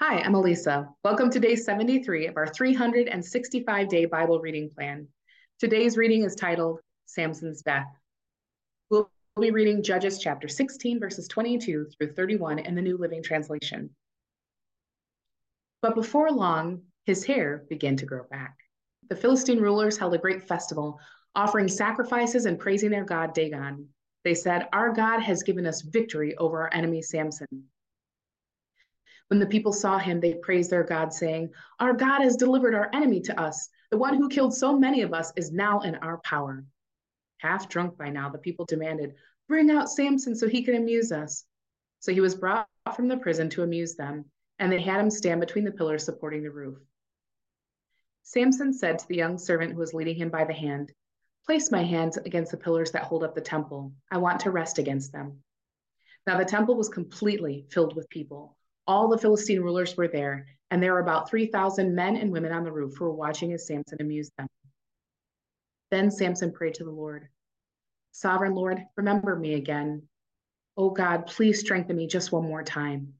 Hi, I'm Eliza. Welcome to day 73 of our 365 day Bible reading plan. Today's reading is titled Samson's Death. We'll be reading Judges chapter 16, verses 22 through 31 in the New Living Translation. But before long, his hair began to grow back. The Philistine rulers held a great festival, offering sacrifices and praising their god Dagon. They said, Our God has given us victory over our enemy Samson. When the people saw him, they praised their God, saying, Our God has delivered our enemy to us. The one who killed so many of us is now in our power. Half drunk by now, the people demanded, Bring out Samson so he can amuse us. So he was brought from the prison to amuse them, and they had him stand between the pillars supporting the roof. Samson said to the young servant who was leading him by the hand, Place my hands against the pillars that hold up the temple. I want to rest against them. Now the temple was completely filled with people. All the Philistine rulers were there, and there were about 3,000 men and women on the roof who were watching as Samson amused them. Then Samson prayed to the Lord Sovereign Lord, remember me again. Oh God, please strengthen me just one more time.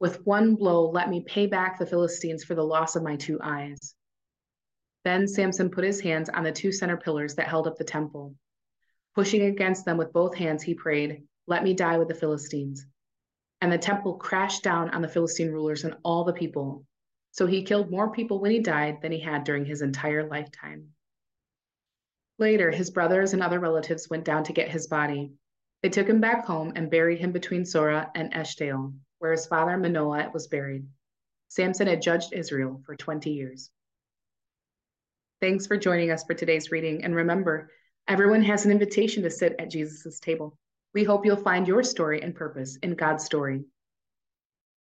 With one blow, let me pay back the Philistines for the loss of my two eyes. Then Samson put his hands on the two center pillars that held up the temple. Pushing against them with both hands, he prayed, Let me die with the Philistines. And the temple crashed down on the Philistine rulers and all the people. So he killed more people when he died than he had during his entire lifetime. Later, his brothers and other relatives went down to get his body. They took him back home and buried him between Zorah and Eshtaol, where his father Manoah was buried. Samson had judged Israel for 20 years. Thanks for joining us for today's reading. And remember, everyone has an invitation to sit at Jesus' table. We hope you'll find your story and purpose in God's story.